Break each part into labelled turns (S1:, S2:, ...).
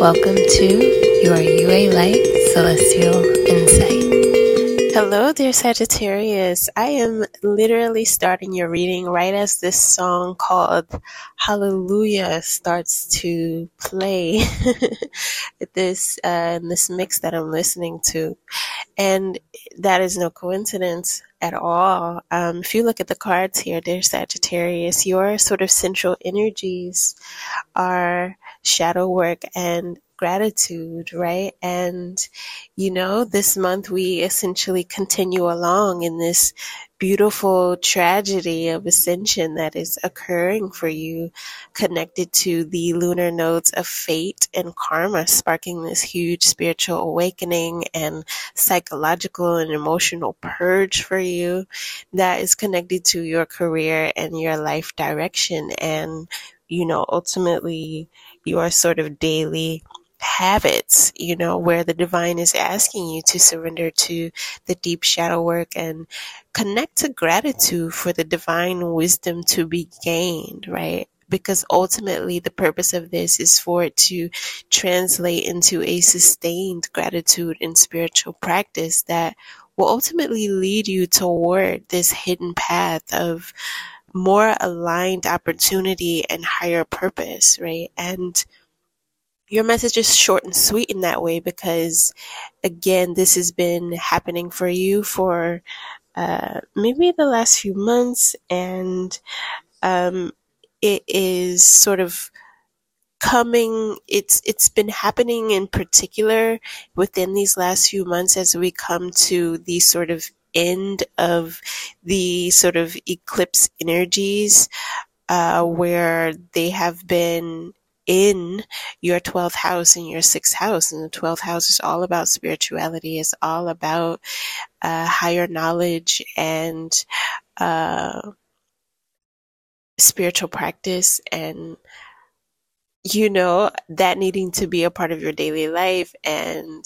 S1: Welcome to your Yué Light Celestial Insight. Hello, dear Sagittarius. I am literally starting your reading right as this song called Hallelujah starts to play. this uh, this mix that I'm listening to, and that is no coincidence at all. Um, if you look at the cards here, dear Sagittarius, your sort of central energies are shadow work and gratitude, right? And, you know, this month we essentially continue along in this beautiful tragedy of ascension that is occurring for you, connected to the lunar nodes of fate and karma, sparking this huge spiritual awakening and psychological and emotional purge for you that is connected to your career and your life direction. And, you know, ultimately, your sort of daily habits, you know, where the divine is asking you to surrender to the deep shadow work and connect to gratitude for the divine wisdom to be gained, right? Because ultimately the purpose of this is for it to translate into a sustained gratitude and spiritual practice that will ultimately lead you toward this hidden path of more aligned opportunity and higher purpose, right? And your message is short and sweet in that way because, again, this has been happening for you for uh, maybe the last few months, and um, it is sort of coming it's it's been happening in particular within these last few months as we come to these sort of end of the sort of eclipse energies uh, where they have been in your 12th house and your 6th house. And the 12th house is all about spirituality, it's all about uh, higher knowledge and uh, spiritual practice and you know that needing to be a part of your daily life and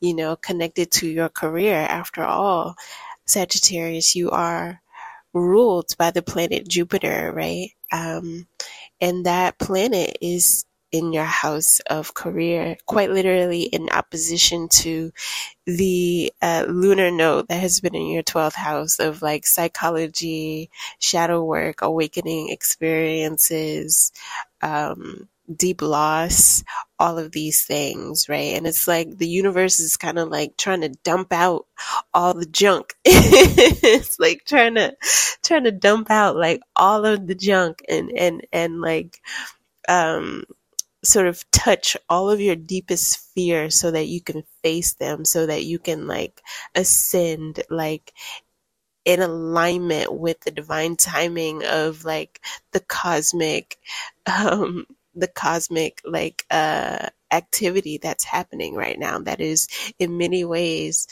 S1: you know connected to your career after all sagittarius you are ruled by the planet jupiter right? Um, and that planet is in your house of career, quite literally in opposition to the uh, lunar node that has been in your 12th house of like psychology, shadow work, awakening experiences, um, deep loss, all of these things, right? And it's like the universe is kind of like trying to dump out all the junk. it's like trying to trying to dump out like all of the junk and and and like um sort of touch all of your deepest fears so that you can face them so that you can like ascend like in alignment with the divine timing of like the cosmic um the cosmic like uh activity that's happening right now that is in many ways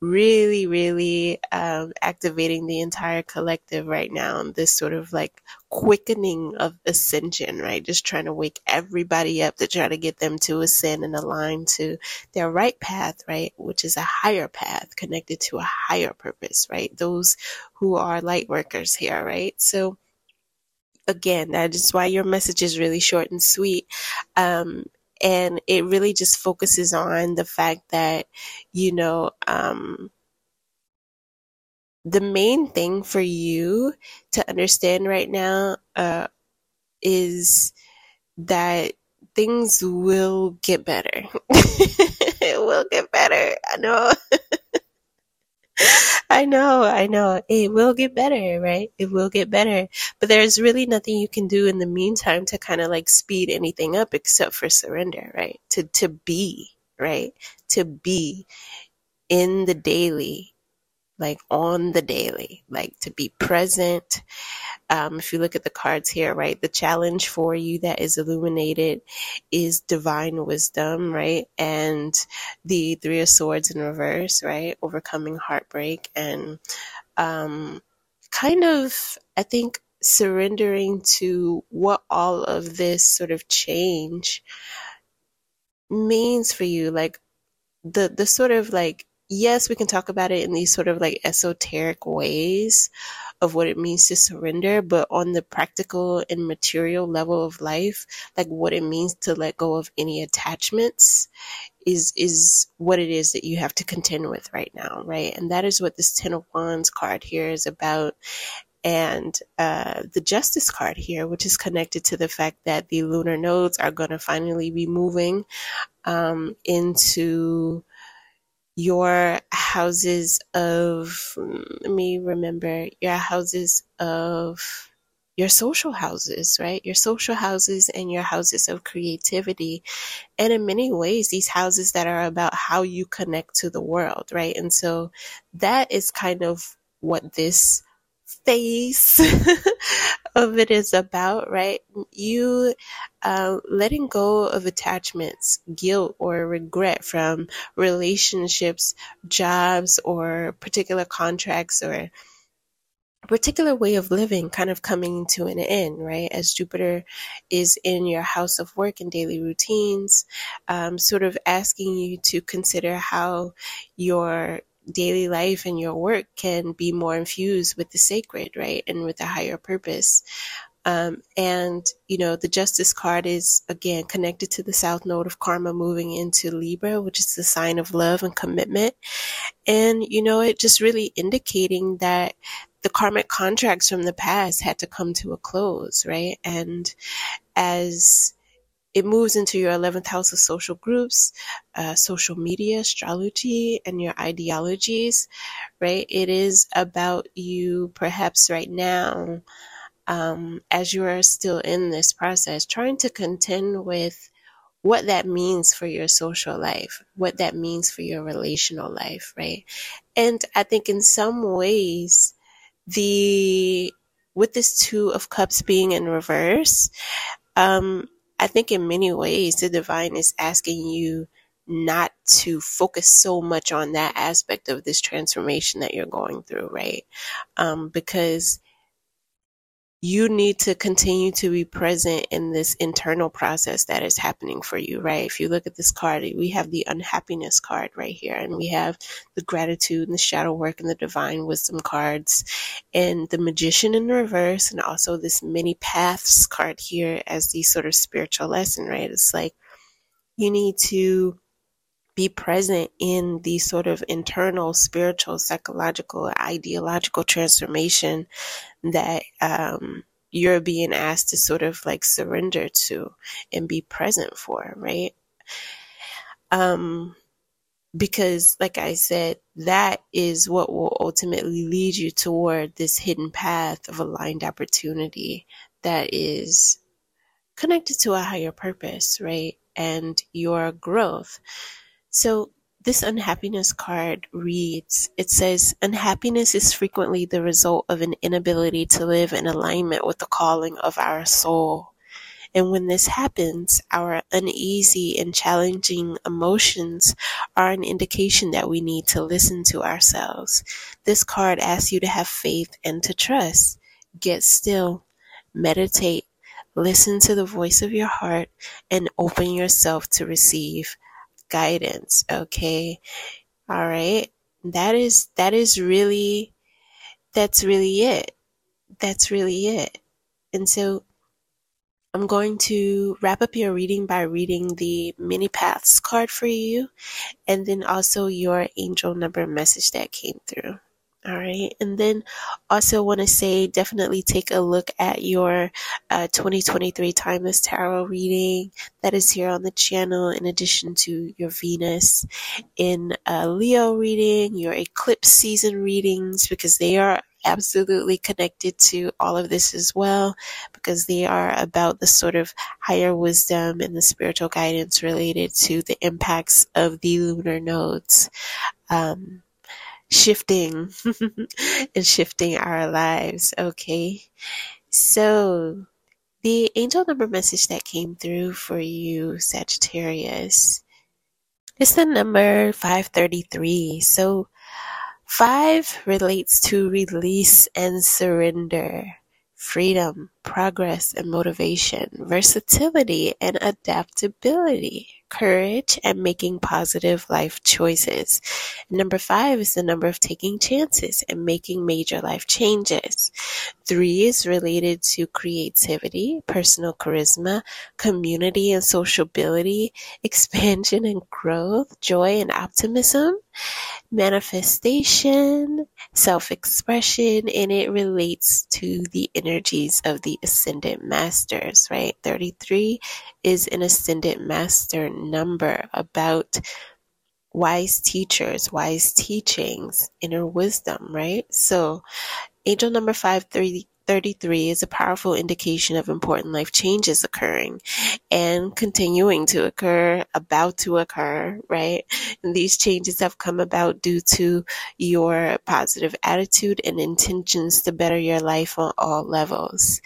S1: really really um, activating the entire collective right now. This sort of like quickening of ascension right? Just trying to wake everybody up to try to get them to ascend and align to their right path right? Which is a higher path connected to a higher purpose right? Those who are light workers here right? So again, that is why your message is really short and sweet. Um, and it really just focuses on the fact that, you know, um, the main thing for you to understand right now uh, is that things will get better. it will get better. I know. I know, I know. It will get better, right? It will get better. But there's really nothing you can do in the meantime to kind of like speed anything up except for surrender, right? To to be, right? To be in the daily, like on the daily, like to be present, um, if you look at the cards here, right, the challenge for you that is illuminated is divine wisdom, right? And the Three of Swords in reverse, right? Overcoming heartbreak and um, kind of, I think, surrendering to what all of this sort of change means for you. Like the, the sort of like, yes, we can talk about it in these sort of like esoteric ways, of what it means to surrender, but on the practical and material level of life, like what it means to let go of any attachments is is what it is that you have to contend with right now, right? And that is what this Ten of Wands card here is about. And uh, the Justice card here, which is connected to the fact that the lunar nodes are going to finally be moving um, into your houses of, mm, let me remember, your houses of your social houses, right? Your social houses and your houses of creativity. And in many ways, these houses that are about how you connect to the world, right? And so that is kind of what this phase of it is about, right? You uh, letting go of attachments, guilt, or regret from relationships, jobs, or particular contracts, or particular way of living kind of coming to an end, right? As Jupiter is in your house of work and daily routines, um, sort of asking you to consider how your daily life and your work can be more infused with the sacred, right? And with a higher purpose. Um, and, you know, the justice card is again connected to the south node of karma moving into Libra, which is the sign of love and commitment. And, you know, it just really indicating that the karmic contracts from the past had to come to a close, right? And as it moves into your 11th house of social groups, uh, social media, astrology, and your ideologies, right? It is about you perhaps right now, um, as you are still in this process, trying to contend with what that means for your social life, what that means for your relational life, right? And I think in some ways, the with this two of cups being in reverse, um, I think in many ways the divine is asking you not to focus so much on that aspect of this transformation that you're going through, right? Um, because you need to continue to be present in this internal process that is happening for you, right? If you look at this card, we have the unhappiness card right here, and we have the gratitude and the shadow work and the divine wisdom cards, and the magician in reverse, and also this many paths card here as the sort of spiritual lesson, right? It's like you need to be present in the sort of internal spiritual, psychological, ideological transformation that um, you're being asked to sort of like surrender to and be present for, right? Um, because, like I said, that is what will ultimately lead you toward this hidden path of aligned opportunity that is connected to a higher purpose, right? And your growth. So, this unhappiness card reads it says unhappiness is frequently the result of an inability to live in alignment with the calling of our soul. And when this happens our uneasy and challenging emotions are an indication that we need to listen to ourselves. This card asks you to have faith and to trust. Get still meditate listen to the voice of your heart and open yourself to receive guidance okay? All right? That is that is really that's really it. That's really it. And so i'm going to wrap up your reading by reading the many paths card for you and then also your angel number message that came through all right. And then also want to say definitely take a look at your uh, 2023 Timeless Tarot reading that is here on the channel, in addition to your Venus in uh, Leo reading, your eclipse season readings, because they are absolutely connected to all of this as well, because they are about the sort of higher wisdom and the spiritual guidance related to the impacts of the lunar nodes. Um, shifting and shifting our lives. Okay. So the angel number message that came through for you, Sagittarius, is the number 533. So five relates to release and surrender, freedom, progress and motivation, versatility and adaptability, courage and making positive life choices. Number five is the number of taking chances and making major life changes. Three is related to creativity, personal charisma, community and sociability, expansion and growth, joy and optimism manifestation, self expression, and it relates to the energies of the ascendant masters, right? 33 is an ascendant master number about wise teachers, wise teachings, inner wisdom, right? So, angel number 530 33 is a powerful indication of important life changes occurring and continuing to occur, about to occur, right? And these changes have come about due to your positive attitude and intentions to better your life on all levels.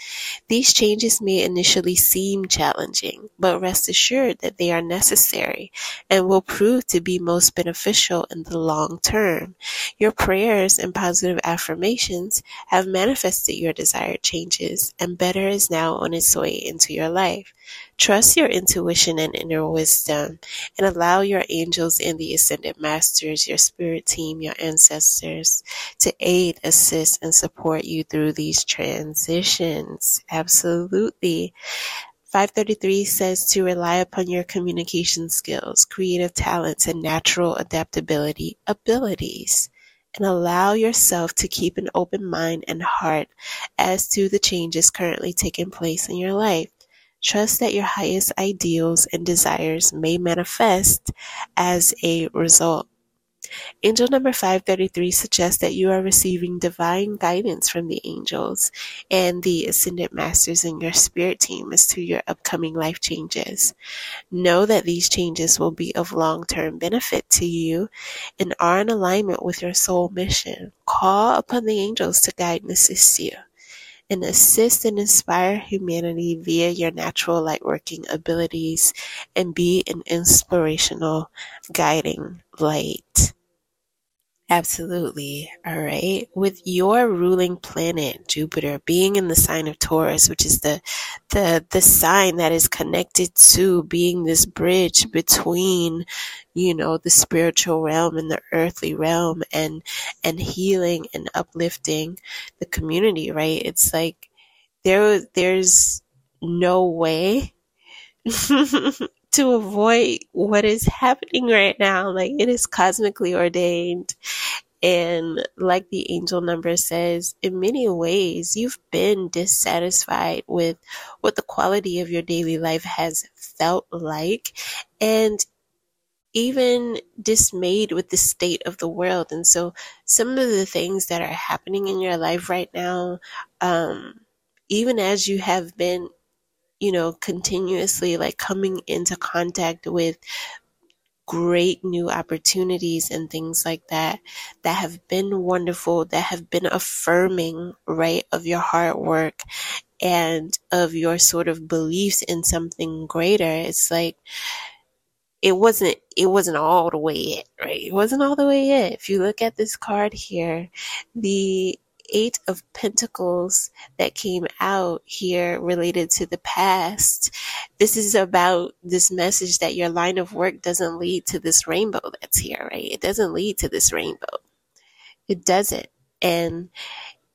S1: These changes may initially seem challenging, but rest assured that they are necessary and will prove to be most beneficial in the long term. Your prayers and positive affirmations have manifested your desire desired changes, and better is now on its way into your life. Trust your intuition and inner wisdom, and allow your angels and the ascended masters, your spirit team, your ancestors to aid, assist, and support you through these transitions. Absolutely. 533 says to rely upon your communication skills, creative talents, and natural adaptability abilities and allow yourself to keep an open mind and heart as to the changes currently taking place in your life. Trust that your highest ideals and desires may manifest as a result. Angel number 533 suggests that you are receiving divine guidance from the angels and the ascendant masters in your spirit team as to your upcoming life changes. Know that these changes will be of long term benefit to you and are in alignment with your soul mission. Call upon the angels to guide and assist you and assist and inspire humanity via your natural light working abilities and be an inspirational guiding light. Absolutely. All right. With your ruling planet, Jupiter, being in the sign of Taurus, which is the, the, the sign that is connected to being this bridge between, you know, the spiritual realm and the earthly realm and, and healing and uplifting the community, right? It's like there, there's no way to avoid what is happening right now. Like it is cosmically ordained. And like the angel number says, in many ways, you've been dissatisfied with what the quality of your daily life has felt like. And even dismayed with the state of the world. And so some of the things that are happening in your life right now, um, even as you have been you know, continuously like coming into contact with great new opportunities and things like that that have been wonderful, that have been affirming, right, of your hard work and of your sort of beliefs in something greater. It's like, it wasn't it wasn't all the way it, right? It wasn't all the way it. If you look at this card here, the Eight of Pentacles that came out here related to the past. This is about this message that your line of work doesn't lead to this rainbow that's here, right? It doesn't lead to this rainbow. It doesn't. And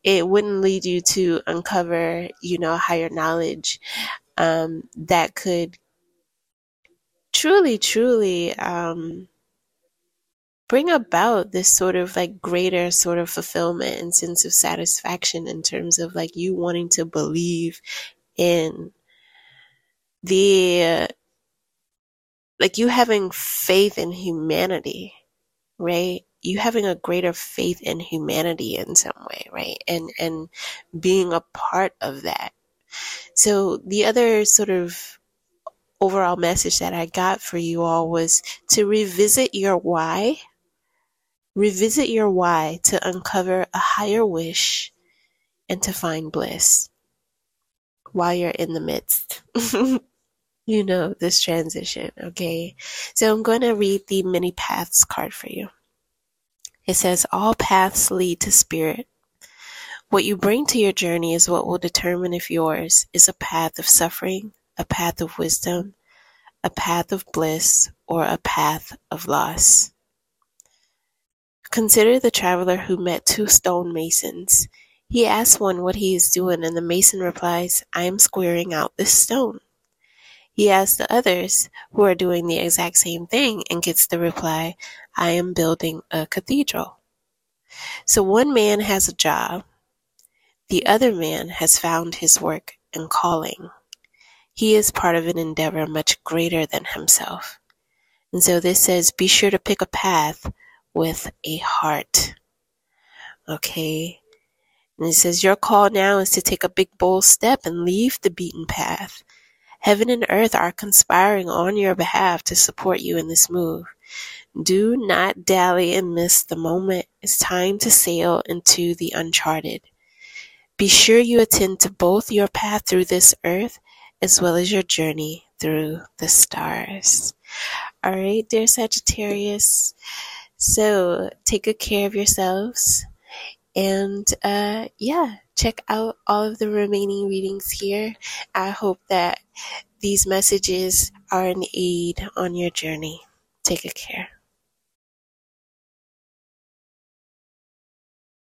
S1: it wouldn't lead you to uncover, you know, higher knowledge um, that could truly, truly um, bring about this sort of like greater sort of fulfillment and sense of satisfaction in terms of like you wanting to believe in the like you having faith in humanity right? You having a greater faith in humanity in some way right? And and being a part of that. So the other sort of overall message that i got for you all was to revisit your why Revisit your why to uncover a higher wish and to find bliss while you're in the midst. you know, this transition, okay? So I'm going to read the many paths card for you. It says, All paths lead to spirit. What you bring to your journey is what will determine if yours is a path of suffering, a path of wisdom, a path of bliss, or a path of loss. Consider the traveler who met two stone masons. He asks one what he is doing, and the mason replies, I am squaring out this stone. He asks the others, who are doing the exact same thing, and gets the reply, I am building a cathedral. So one man has a job, the other man has found his work and calling. He is part of an endeavor much greater than himself. And so this says, be sure to pick a path with a heart. Okay? And it says, Your call now is to take a big bold step and leave the beaten path. Heaven and earth are conspiring on your behalf to support you in this move. Do not dally and miss the moment. It's time to sail into the uncharted. Be sure you attend to both your path through this earth as well as your journey through the stars. All right, dear Sagittarius. So take good care of yourselves. And uh, yeah, check out all of the remaining readings here. I hope that these messages are an aid on your journey. Take good care.